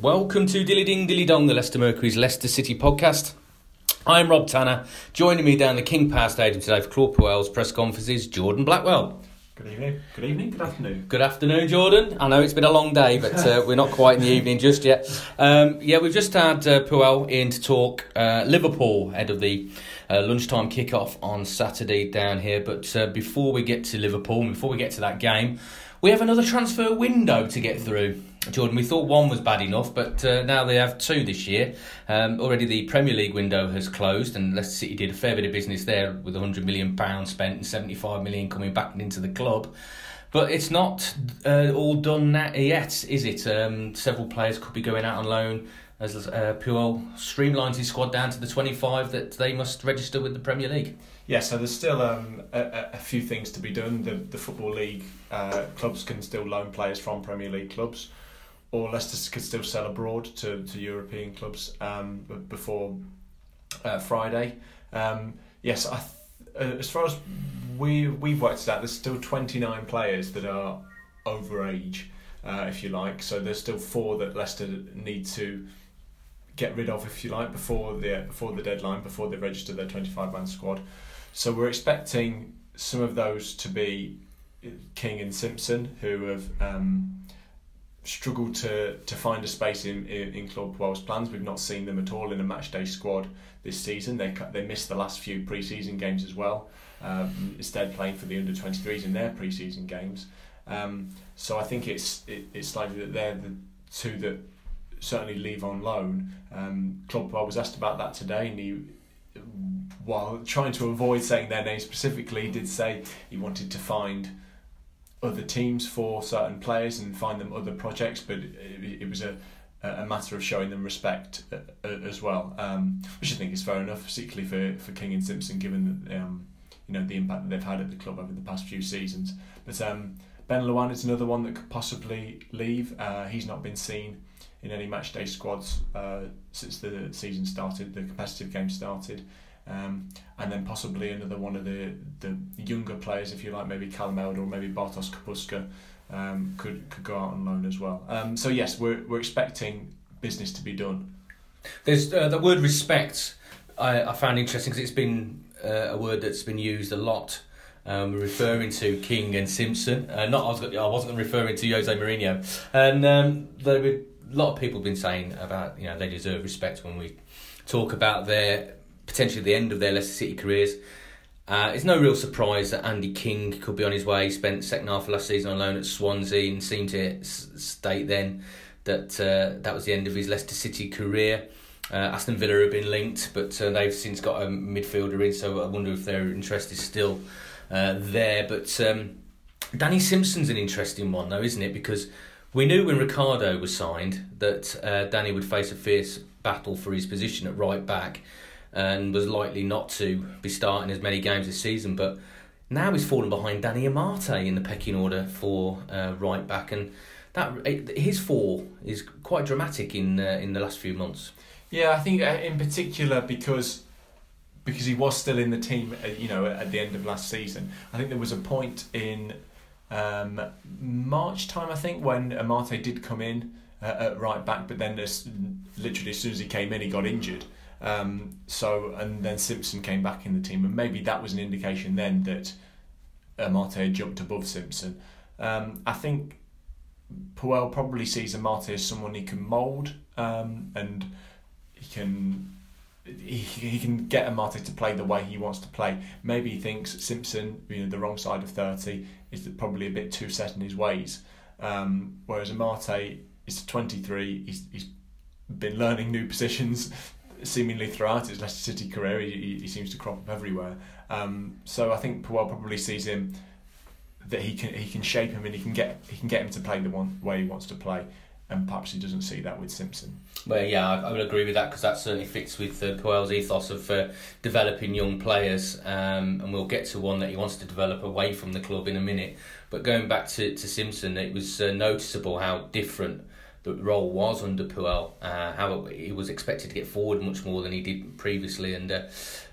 Welcome to Dilly Ding Dilly Dong, the Leicester Mercury's Leicester City podcast. I'm Rob Tanner. Joining me down the King Power Stadium today for Claude Puel's press conferences, Jordan Blackwell. Good evening. Good evening. Good afternoon. Good afternoon, Jordan. I know it's been a long day, but uh, we're not quite in the evening just yet. Um, yeah, we've just had uh, Puel in to talk uh, Liverpool ahead of the uh, lunchtime kick-off on Saturday down here. But uh, before we get to Liverpool, before we get to that game, we have another transfer window to get through. Jordan, we thought one was bad enough, but uh, now they have two this year. Um, already the Premier League window has closed, and Leicester City did a fair bit of business there with 100 million pounds spent and 75 million coming back into the club. But it's not uh, all done yet, is it? Um, several players could be going out on loan as uh, Puel streamlines his squad down to the 25 that they must register with the Premier League. Yeah, so there's still um, a, a, few things to be done. The, the Football League uh, clubs can still loan players from Premier League clubs or Leicester could still sell abroad to, to European clubs um, before uh, Friday. Um, yes, I th- uh, as far as we we've worked it out, there's still 29 players that are over age, uh, if you like. So there's still four that Leicester need to get rid of, if you like, before the before the deadline, before they register their 25 man squad. So we're expecting some of those to be King and Simpson, who have um, struggled to to find a space in in, in Claude Puel's plans. We've not seen them at all in a matchday squad this season. They they missed the last few pre-season games as well. Um, instead, playing for the under 23s in their pre-season games. Um, so I think it's it, it's likely that they're the two that certainly leave on loan. Um, Claude Puel was asked about that today, and he. While trying to avoid saying their name specifically, did say he wanted to find other teams for certain players and find them other projects, but it, it was a a matter of showing them respect uh, uh, as well, um, which I think is fair enough, particularly for, for King and Simpson, given um, you know the impact that they've had at the club over the past few seasons. But um, Benalouane is another one that could possibly leave. Uh, he's not been seen in any matchday squads uh, since the season started, the competitive game started. Um, and then possibly another one of the, the younger players, if you like, maybe Callum Elder or maybe Bartosz Kapustka, um, could could go out on loan as well. Um, so yes, we're we're expecting business to be done. There's uh, the word respect. I, I found interesting because it's been uh, a word that's been used a lot. Um, referring to King and Simpson. Uh, not I, was, I wasn't referring to Jose Mourinho, and um, there were a lot of people have been saying about you know they deserve respect when we talk about their potentially the end of their Leicester City careers. Uh, it's no real surprise that Andy King could be on his way. He spent second half of last season on loan at Swansea and seemed to state then that uh, that was the end of his Leicester City career. Uh, Aston Villa have been linked, but uh, they've since got a midfielder in, so I wonder if their interest is still uh, there. But um, Danny Simpson's an interesting one, though, isn't it? Because we knew when Ricardo was signed that uh, Danny would face a fierce battle for his position at right back and was likely not to be starting as many games this season. But now he's fallen behind Danny Amartey in the pecking order for uh, right back, and that his fall is quite dramatic in uh, in the last few months. Yeah, I think uh, in particular because because he was still in the team, uh, you know, at the end of last season. I think there was a point in um, March time, I think, when Amartey did come in uh, at right back, but then as, literally as soon as he came in, he got injured. Um, so and then Simpson came back in the team, and maybe that was an indication then that Amartey jumped above Simpson. Um, I think Puel probably sees Amartey as someone he can mould um, and he can he, can get Amartey to play the way he wants to play. Maybe he thinks Simpson, you know, the wrong side of thirty, is probably a bit too set in his ways. Um, whereas Amartey is 23, he's, he's been learning new positions seemingly throughout his Leicester City career, he, he seems to crop up everywhere. Um, so I think Puel probably sees him that he can he can shape him and he can get he can get him to play the one way he wants to play. and perhaps he doesn't see that with Simpson. Well, yeah, I, I would agree with that because that certainly fits with uh, Puel's ethos of uh, developing young players, um, and we'll get to one that he wants to develop away from the club in a minute. But going back to, to Simpson, it was uh, noticeable how different the role was under Puel, uh, how he was expected to get forward much more than he did previously, and uh,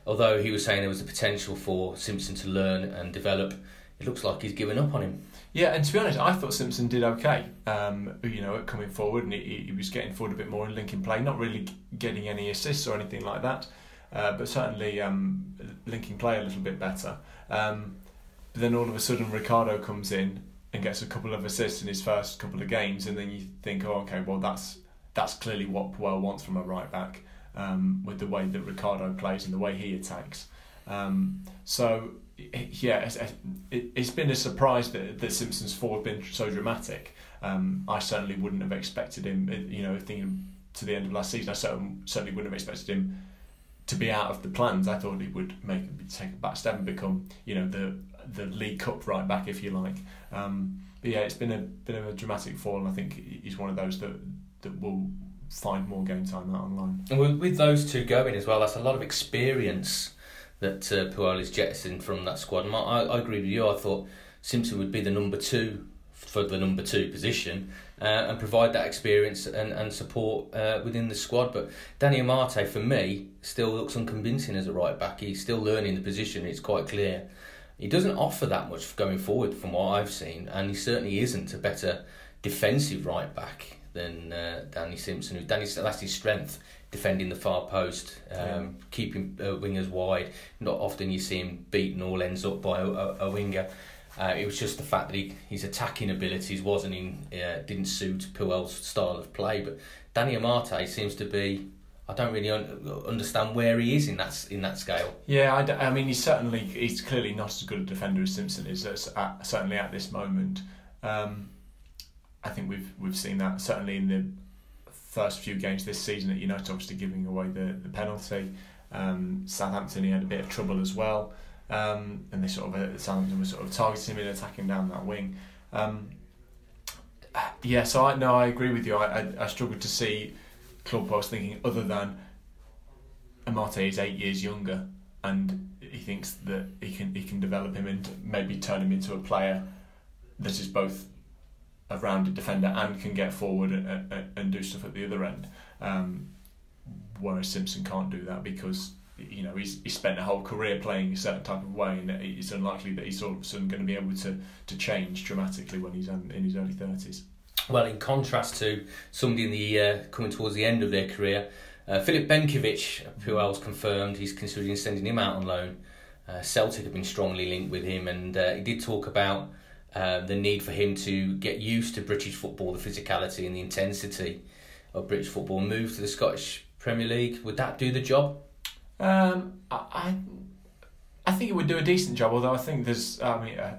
although he was saying there was a potential for Simpson to learn and develop, it looks like he's given up on him. Yeah, and to be honest, I thought Simpson did okay. Um, you know, coming forward, and he, he was getting forward a bit more in linking play, not really getting any assists or anything like that, uh, but certainly um, linking play a little bit better. Um, but then all of a sudden, Ricardo comes in and gets a couple of assists in his first couple of games, and then you think, oh, okay, well that's that's clearly what Puel wants from a right back um, with the way that Ricardo plays and the way he attacks. Um, so yeah, it's, it's been a surprise that, that Simpson's forward been so dramatic. Um, I certainly wouldn't have expected him, you know, thinking to the end of last season, I certainly wouldn't have expected him to be out of the plans. I thought he would make take a back step and become, you know, the the League Cup right back, if you like. Um, but yeah, it's been a bit of a dramatic fall, and I think he's one of those that that will find more game time out online. And with, those two going as well, that's a lot of experience that uh, is jettisoned from that squad. And I, I agree with you. I thought Simpson would be the number two for the number two position uh, and provide that experience and, and support uh, within the squad. But Danny Amartey, for me, still looks unconvincing as a right back. He's still learning the position, it's quite clear. He doesn't offer that much going forward from what I've seen, and he certainly isn't a better defensive right back than uh, Danny Simpson. Who Danny that's his strength defending the far post, um, yeah. keeping uh, wingers wide. Not often you see him beaten all ends up by a, a, a winger. Uh, it was just the fact that he, his attacking abilities wasn't in uh, didn't suit Puel's style of play. But Danny Amartey seems to be. I don't really un- understand where he is in that in that scale. Yeah, I, d- I mean he's certainly he's clearly not as good a defender as Simpson is. At, certainly at this moment, um, I think we've we've seen that certainly in the first few games this season at United, obviously giving away the, the penalty. Um, Southampton, he had a bit of trouble as well. Um, and they sort of uh, Southampton was sort of targeting him and attacking down that wing. Um, yeah, so I no, I agree with you. I, I, I struggled to see club post thinking other than Amartey is eight years younger, and he thinks that he can he can develop him and maybe turn him into a player that is both a rounded defender and can get forward and, and, and do stuff at the other end. Um, whereas Simpson can't do that because you know he's, he's spent a whole career playing a certain type of way, and it's unlikely that he's all of a sudden going to be able to to change dramatically when he's in his early thirties. Well, in contrast to somebody in the uh, coming towards the end of their career, uh, Filip Benkovic, who else confirmed he's considering sending him out on loan. Uh, Celtic have been strongly linked with him, and uh, he did talk about uh, the need for him to get used to British football, the physicality and the intensity of British football, move to the Scottish Premier League. Would that do the job? Um, I, I think it would do a decent job. Although I think there's, I mean, uh,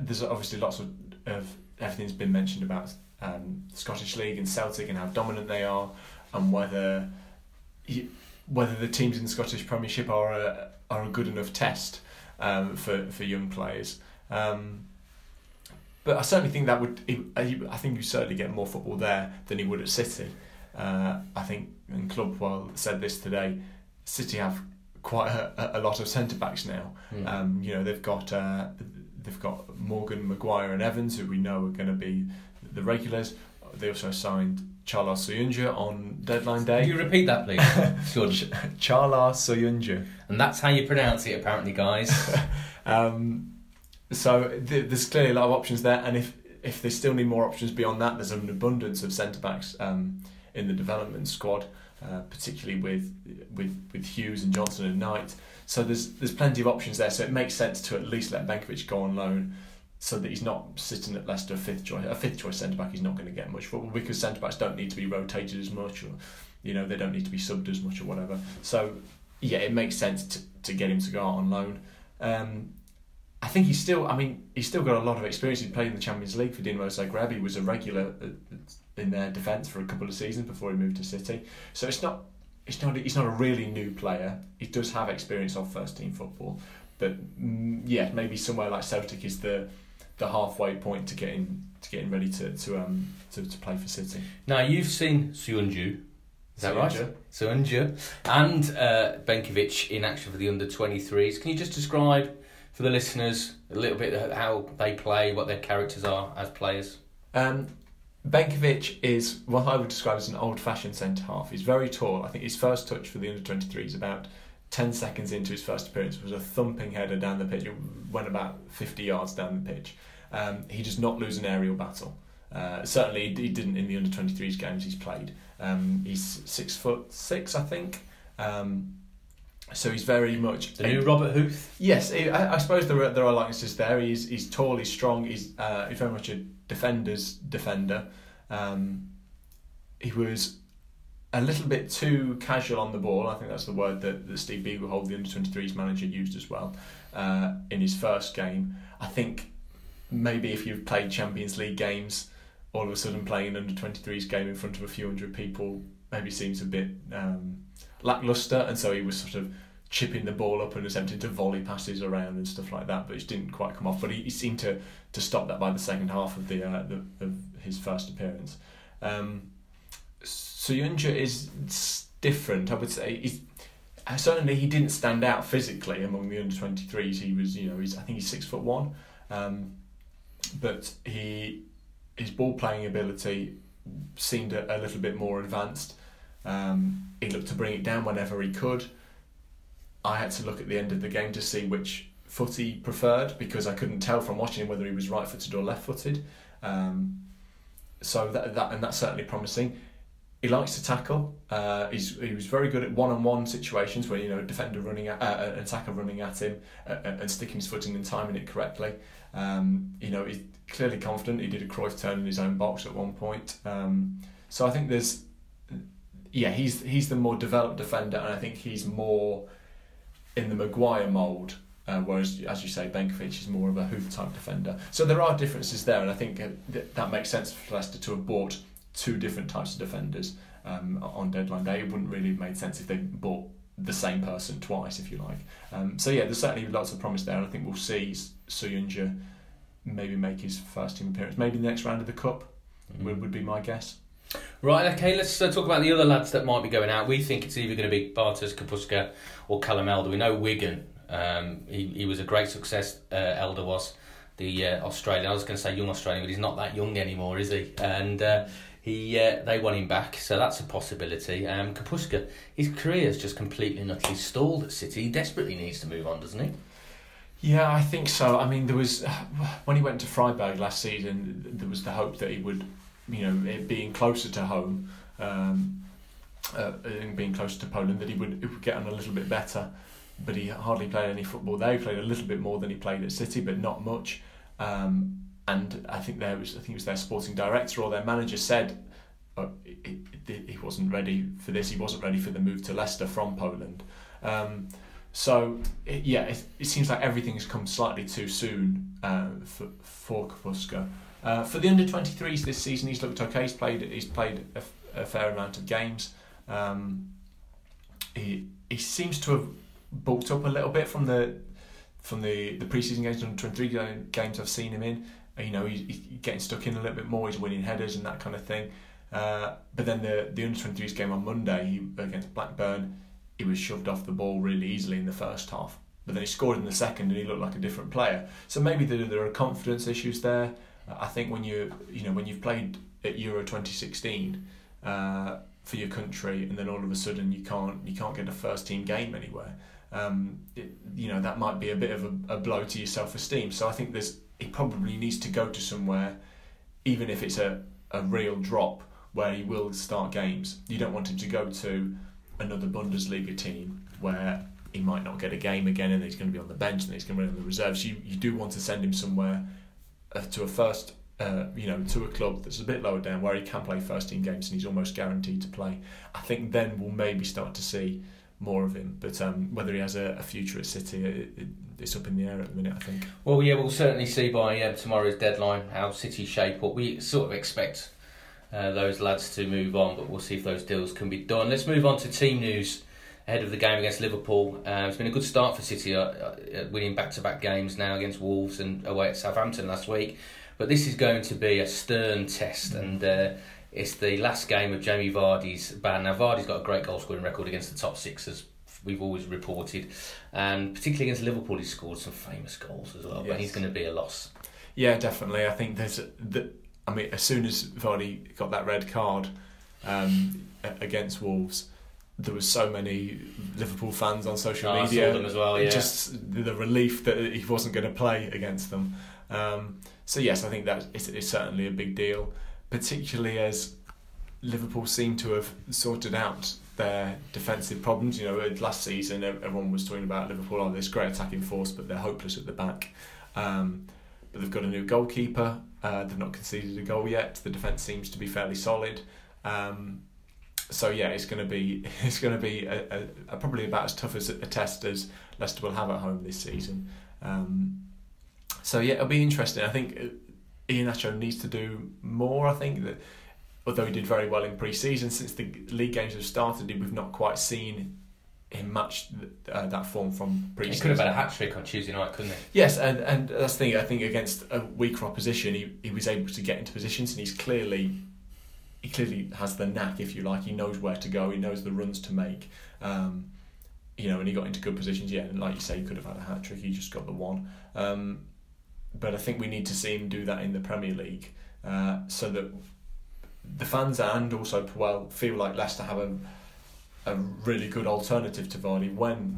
there's obviously lots of, of everything's been mentioned about um, Scottish League and Celtic and how dominant they are, and whether you, whether the teams in the Scottish Premiership are a are a good enough test um, for for young players. Um, but I certainly think that would. I think you certainly get more football there than you would at City. Uh, I think, and Claude Puel said this today. City have quite a, a lot of centre backs now. Mm. Um, you know they've got uh, they've got Morgan, Maguire, and Evans, who we know are going to be the regulars. They also signed Çağlar Soyuncu on deadline day. Can you repeat that, please? Good. Çağlar Soyuncu. And that's how you pronounce it, apparently, guys. um, so th- there's clearly a lot of options there, and if if they still need more options beyond that, there's an abundance of centre backs um, in the development squad, uh, particularly with with with Hughes and Johnson and Knight. So there's there's plenty of options there. So it makes sense to at least let Benkovic go on loan, so that he's not sitting at Leicester fifth choice. A fifth choice centre back, he's not going to get much football because centre backs don't need to be rotated as much, or you know they don't need to be subbed as much or whatever. So yeah, it makes sense to, to get him to go out on loan. Um, I think he's still. I mean, he's still got a lot of experience. He played in the Champions League for Dinamo Zagreb. He was a regular in their defence for a couple of seasons before he moved to City. So it's not. It's not. He's not a really new player. He does have experience of first team football, but mm, yeah, maybe somewhere like Celtic is the the halfway point to getting to getting ready to to um to, to play for City. Now you've seen Söyüncü, is that right? Söyüncü. Söyüncü and uh, Benkovic in action for the under 23s. Can you just describe for the listeners a little bit how they play, what their characters are as players? Um, Benkovic is what I would describe as an old-fashioned centre half. He's very tall. I think his first touch for the under 23s about 10 seconds into his first appearance was a thumping header down the pitch. It went about 50 yards down the pitch. Um, he does not lose an aerial battle. Uh, certainly, he didn't in the under 23s games he's played. Um, he's six foot six, I think. Um, so he's very much The new Robert Huth. Yes, I, I suppose there are there are likenesses there. He's he's tall, he's strong, he's uh, he's very much a defender's defender. Um, he was a little bit too casual on the ball. I think that's the word that, that Steve Beaglehole, the under 23s manager, used as well uh, in his first game. I think maybe if you've played Champions League games, all of a sudden playing an under 23s game in front of a few hundred people maybe seems a bit um, lackluster, and so he was sort of chipping the ball up and attempting to volley passes around and stuff like that, but it didn't quite come off. But he, he seemed to, to stop that by the second half of the, uh, the of his first appearance. Um, Söyüncü is different, I would say. He's, certainly, he didn't stand out physically among the under 23s. He was, you know, he's, I think he's six foot one, um, but he his ball playing ability seemed a, a little bit more advanced. Um, he looked to bring it down whenever he could. I had to look at the end of the game to see which foot he preferred because I couldn't tell from watching him whether he was right-footed or left-footed. Um, so that, that and that's certainly promising. He likes to tackle. Uh, he's he was very good at one-on-one situations where you know a defender running at uh, an attacker running at him uh, and sticking his foot in and timing it correctly. Um, you know he's clearly confident. He did a Cruyff turn in his own box at one point. Um, so I think there's yeah he's he's the more developed defender and I think he's more in the Maguire mould, uh, whereas, as you say, Benkovic is more of a hoof type defender. So there are differences there, and I think uh, that makes sense for Leicester to have bought two different types of defenders um, on deadline day. It wouldn't really have made sense if they bought the same person twice, if you like. Um, so yeah, there's certainly lots of promise there, and I think we'll see Söyüncü maybe make his first team appearance, maybe the next round of the cup. Mm-hmm. Would, would be my guess. Right, okay, let's uh, talk about the other lads that might be going out. We think it's either going to be Bartosz Kapustka, or Callum Elder. We know Wigan, um, he, he was a great success, uh, Elder was, the uh, Australian. I was going to say young Australian, but he's not that young anymore, is he? And uh, he uh, they won him back, so that's a possibility. Um, Kapustka, his career's just completely and utterly stalled at City. He desperately needs to move on, doesn't he? Yeah, I think so. I mean, there was when he went to Freiburg last season, there was the hope that he would you know, being closer to home, um, uh, and being closer to Poland, that he would, it would get on a little bit better. But he hardly played any football there. He played a little bit more than he played at City, but not much. Um, and I think there was, I think it was their sporting director or their manager said it, he wasn't ready for this. He wasn't ready for the move to Leicester from Poland. Um, so it, yeah, it, it seems like everything has come slightly too soon uh, for for Kapustka. Uh, for the under 23s this season, he's looked okay. He's played he's played a, a fair amount of games. Um, he he seems to have bulked up a little bit from the from the the preseason games, under 23 games I've seen him in. You know, he's, he's getting stuck in a little bit more. He's winning headers and that kind of thing. Uh, but then the the under 23s game on Monday he, against Blackburn, he was shoved off the ball really easily in the first half. But then he scored in the second and he looked like a different player. So maybe there, there are confidence issues there. I think when you you know when you've played at Euro 2016 uh, for your country, and then all of a sudden you can't you can't get a first team game anywhere. Um, it, you know that might be a bit of a, a blow to your self esteem. So I think there's he probably needs to go to somewhere, even if it's a, a real drop where he will start games. You don't want him to go to another Bundesliga team where he might not get a game again and he's going to be on the bench and he's going to be on the reserves. You you do want to send him somewhere uh, to a first, uh, you know, to a club that's a bit lower down where he can play first team games and he's almost guaranteed to play. I think then we'll maybe start to see more of him. But um, whether he has a, a future at City, it, it, it's up in the air at the minute. I think. Well, yeah, we'll certainly see by uh, tomorrow's deadline how City shape up. We sort of expect uh, those lads to move on, but we'll see if those deals can be done. Let's move on to team news ahead of the game against Liverpool. Uh, it's been a good start for City, uh, uh, winning back-to-back games now against Wolves and away at Southampton last week. But this is going to be a stern test, and uh, it's the last game of Jamie Vardy's ban. Now Vardy's got a great goal scoring record against the top six, as we've always reported, and particularly against Liverpool, he's scored some famous goals as well. Yes. But he's going to be a loss. Yeah, definitely. I think there's the. I mean, as soon as Vardy got that red card um, against Wolves there was so many Liverpool fans on social oh, media. as well, yeah. Just the relief that he wasn't going to play against them. Um, so yes, I think that is, is certainly a big deal, particularly as Liverpool seem to have sorted out their defensive problems. You know, last season everyone was talking about Liverpool are this great attacking force, but they're hopeless at the back. Um, but they've got a new goalkeeper. Uh, they've not conceded a goal yet. The defence seems to be fairly solid. Um, so yeah, it's going to be it's going to be a, a, a probably about as tough as a, test as Leicester will have at home this season. Um, so yeah, it'll be interesting. I think uh, Iheanacho needs to do more. I think that although he did very well in pre-season, since the league games have started, we've not quite seen him match uh, that form from pre-season. He could have had a hat trick on Tuesday night, couldn't he? Yes, and and that's the thing. I think against a weaker opposition, he, he was able to get into positions, and he's clearly he clearly has the knack, if you like. He knows where to go. He knows the runs to make. Um, you know, and he got into good positions. Yeah, and like you say, he could have had a hat trick. He just got the one. Um, but I think we need to see him do that in the Premier League, uh, so that the fans and also Puel feel like Leicester have a a really good alternative to Vardy when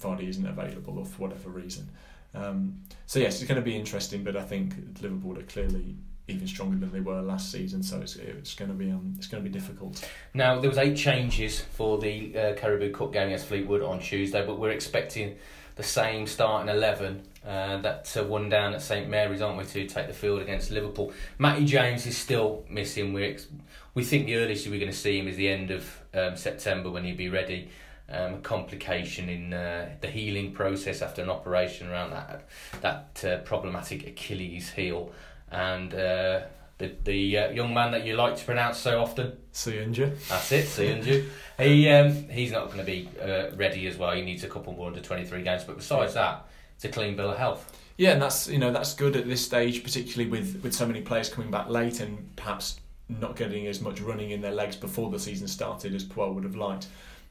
Vardy isn't available or for whatever reason. Um, so yes, it's going to be interesting, but I think Liverpool are clearly even stronger than they were last season. So it's it's going to be um, it's going to be difficult. Now there was eight changes for the uh, Carabao Cup game against Fleetwood on Tuesday, but we're expecting the same starting eleven uh, that uh, won down at St Mary's, aren't we, to take the field against Liverpool. Matty James is still missing. We ex- we think the earliest we're going to see him is the end of um, September when he'll be ready. Um, a complication in uh, the healing process after an operation around that that uh, problematic Achilles heel and uh, the the uh, young man that you like to pronounce so often. Soyuncu. That's it, Soyuncu. he um, he's not going to be uh, ready as well. He needs a couple more under twenty three games. But besides that, it's a clean bill of health. Yeah, and that's you know that's good at this stage, particularly with with so many players coming back late and perhaps not getting as much running in their legs before the season started as Puel would have liked.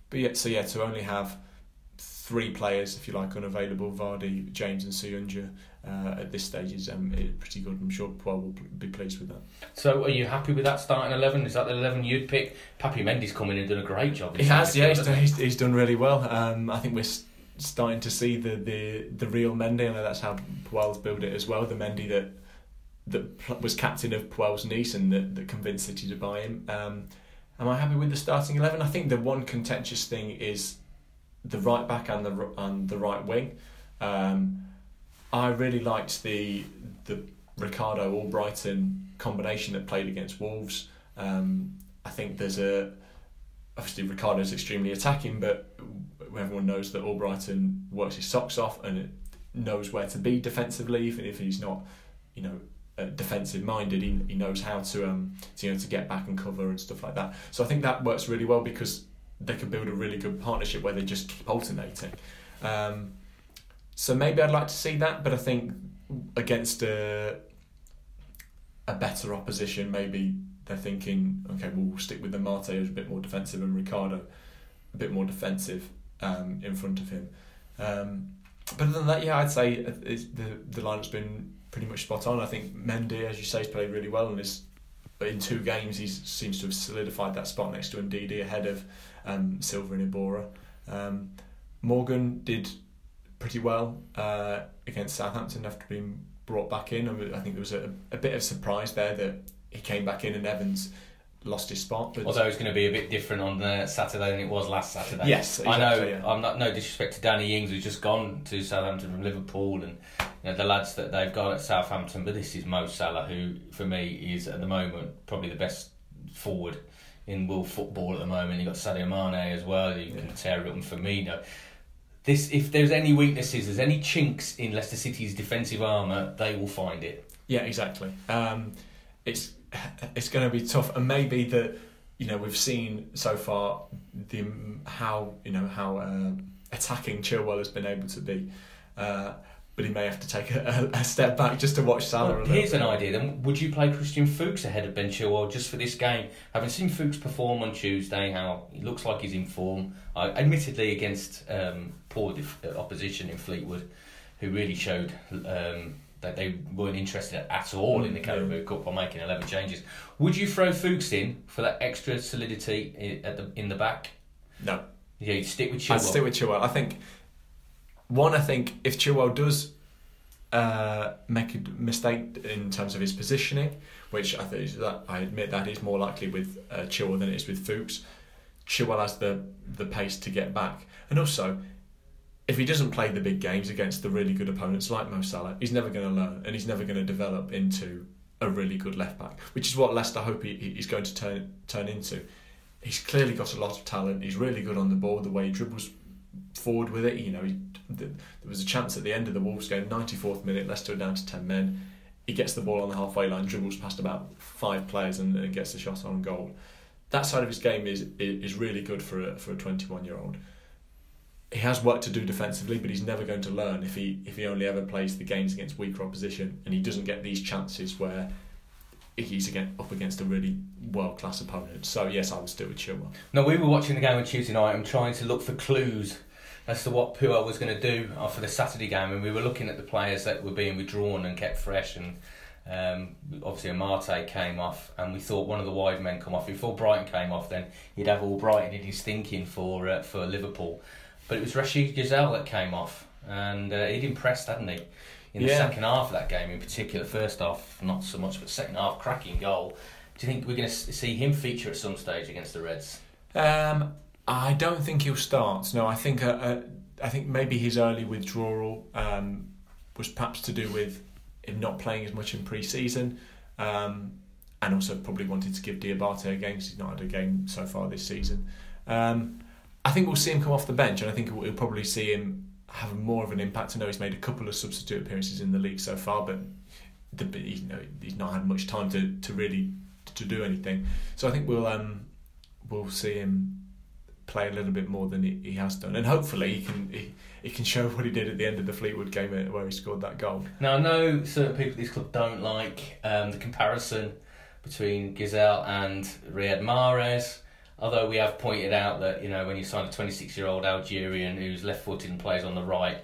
But yeah, so yeah, to only have three players, if you like, unavailable, Vardy, James and Soyuncu, uh, at this stage is um, pretty good. I'm sure Puel will be pleased with that. So, are you happy with that starting eleven? Is that the eleven you'd pick? Papi Mendy's come in and done a great job. He has, yeah, he's done, he's, he's done really well. Um, I think we're starting to see the the the real Mendy. I know that's how Puel's built it as well. The Mendy that that was captain of Puel's Nice and that, that convinced City to buy him. Um, am I happy with the starting eleven? I think the one contentious thing is the right back and the and the right wing. Um, I really liked the the Ricardo Albrighton combination that played against Wolves. Um, I think there's a obviously Ricardo's extremely attacking, but everyone knows that Albrighton works his socks off and knows where to be defensively, even if he's not, you know, uh, defensive minded. He, he knows how to um to, you know to get back and cover and stuff like that. So I think that works really well because they can build a really good partnership where they just keep alternating. Um, so maybe I'd like to see that, but I think against a a better opposition, maybe they're thinking, okay, well, stick with the Mate who's a bit more defensive and Ricardo a bit more defensive um, in front of him. Um, but other than that, yeah, I'd say the the lineup's been pretty much spot on. I think Mendy, as you say, has played really well and is in two games he seems to have solidified that spot next to Ndidi ahead of um, Silva and Iborra. Um, Morgan did pretty well uh, against Southampton after being brought back in. I think there was a, a bit of surprise there that he came back in and Evans lost his spot. But Although it's going to be a bit different on uh, Saturday than it was last Saturday. Yes, exactly, I know. Yeah. I'm not no disrespect to Danny Ings who's just gone to Southampton from Liverpool and you know, the lads that they've got at Southampton, but this is Mo Salah who, for me, is at the moment probably the best forward in world football at the moment. You've got Sadio Mane as well. You yeah. can tear it on Firmino this if there's any weaknesses, there's any chinks in Leicester City's defensive armour, they will find it. Yeah, exactly. Um, it's it's going to be tough, and maybe that you know we've seen so far the how you know how uh, attacking Chilwell has been able to be. Uh, but he may have to take a, a, step back just to watch Salah. Well, here's an idea. Then, would you play Christian Fuchs ahead of Ben Chilwell just for this game? Having seen Fuchs perform on Tuesday, how he looks like he's in form, uh, admittedly against um, poor def- uh, opposition in Fleetwood, who really showed um, that they weren't interested at all in the mm, Carabao Cup by making eleven changes. Would you throw Fuchs in for that extra solidity at the in the back? No. Yeah, you'd stick with Chilwell. I'd stick with Chilwell. I think one, I think if Chilwell does uh, make a mistake in terms of his positioning, which I think that I admit that is more likely with uh, Chilwell than it is with Fuchs. Chilwell has the the pace to get back, and also if he doesn't play the big games against the really good opponents like Mo Salah, he's never going to learn and he's never going to develop into a really good left back, which is what Leicester hope he, he's going to turn turn into. He's clearly got a lot of talent. He's really good on the ball. The way he dribbles forward with it. You know, he, the, there was a chance at the end of the Wolves game, 94th minute, Leicester down to 10 men. He gets the ball on the halfway line, dribbles past about five players, and, and gets the shot on goal. That side of his game is is really good for a for a 21 year old. He has work to do defensively, but he's never going to learn if he if he only ever plays the games against weaker opposition, and he doesn't get these chances where he's again up against a really world class opponent. So yes, I would still with Chilwell. No, we were watching the game on Tuesday night and trying to look for clues as to what Puel was going to do for the Saturday game, and we were looking at the players that were being withdrawn and kept fresh, and um, obviously Amartey came off, and we thought one of the wide men come off before Brighton came off. Then he'd have Albrighton in his thinking for uh, for Liverpool, but it was Rachid Ghezzal that came off, and uh, he'd impressed, hadn't he? In the yeah. second half of that game in particular. First half, not so much, but second half, cracking goal. Do you think we're going to see him feature at some stage against the Reds? Um, I don't think he'll start. No, I think uh, uh, I think maybe his early withdrawal um, was perhaps to do with him not playing as much in pre-season, um, and also probably wanted to give Diabate a game because he's not had a game so far this season. Um, I think we'll see him come off the bench, and I think we'll probably see him have more of an impact. I know he's made a couple of substitute appearances in the league so far, but the, you know, he's not had much time to, to really to do anything. So I think we'll um, we'll see him play a little bit more than he, he has done, and hopefully he can he, he can show what he did at the end of the Fleetwood game where he scored that goal. Now I know certain people at this club don't like um, the comparison between Ghezzal and Riyad Mahrez although we have pointed out that you know when you sign a 26 year old Algerian who's left footed and plays on the right,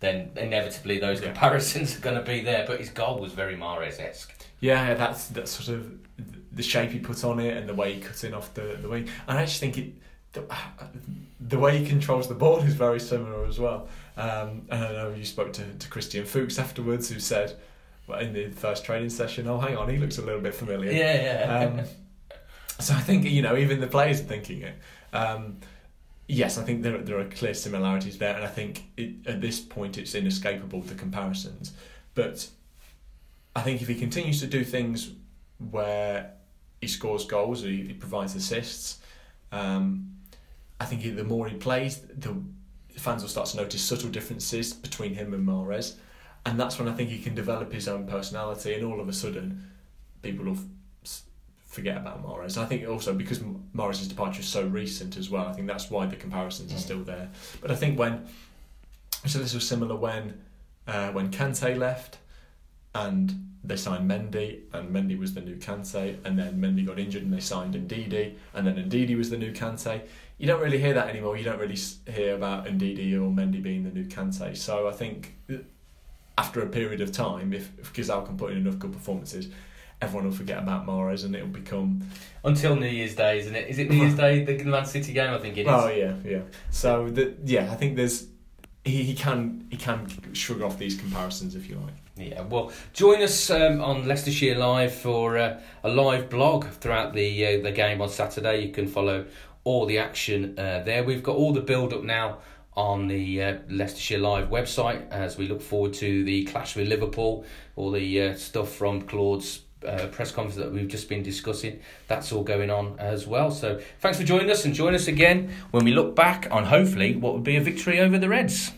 then inevitably those yeah. comparisons are going to be there. But his goal was very Mahrez esque. Yeah, that's that's sort of the shape he put on it and the way he cuts in off the the wing. And I actually think it. The, the way he controls the ball is very similar as well. Um, and I know you spoke to, to Christian Fuchs afterwards, who said, well, in the first training session, "Oh, hang on, he looks a little bit familiar." Yeah, yeah. Um, so I think you know even the players are thinking it. Um, yes, I think there there are clear similarities there, and I think it, at this point it's inescapable the comparisons. But I think if he continues to do things where he scores goals, he, he provides assists. Um, I think the more he plays, the fans will start to notice subtle differences between him and Mahrez, and that's when I think he can develop his own personality, and all of a sudden, people will forget about Mahrez. I think also because Mahrez's departure is so recent as well, I think that's why the comparisons are mm. still there. But I think when so this was similar when uh, when Kante left and they signed Mendy and Mendy was the new Kante and then Mendy got injured and they signed Ndidi and then Ndidi was the new Kante. You don't really hear that anymore. You don't really hear about Ndidi or Mendy being the new Kante. So I think after a period of time, if, if Ghezzal can put in enough good performances, everyone will forget about Mahrez and it'll become until New Year's Day, isn't it? Is it New Year's Day the Man City game? I think it is. Oh yeah, yeah. So the, yeah, I think there's he, he can he can shrug off these comparisons if you like. Yeah, well, join us um, on Leicestershire Live for uh, a live blog throughout the uh, the game on Saturday. You can follow all the action uh, there. We've got all the build up now on the uh, Leicestershire Live website as we look forward to the clash with Liverpool. All the uh, stuff from Claude's uh, press conference that we've just been discussing. That's all going on as well. So thanks for joining us and join us again when we look back on hopefully what would be a victory over the Reds.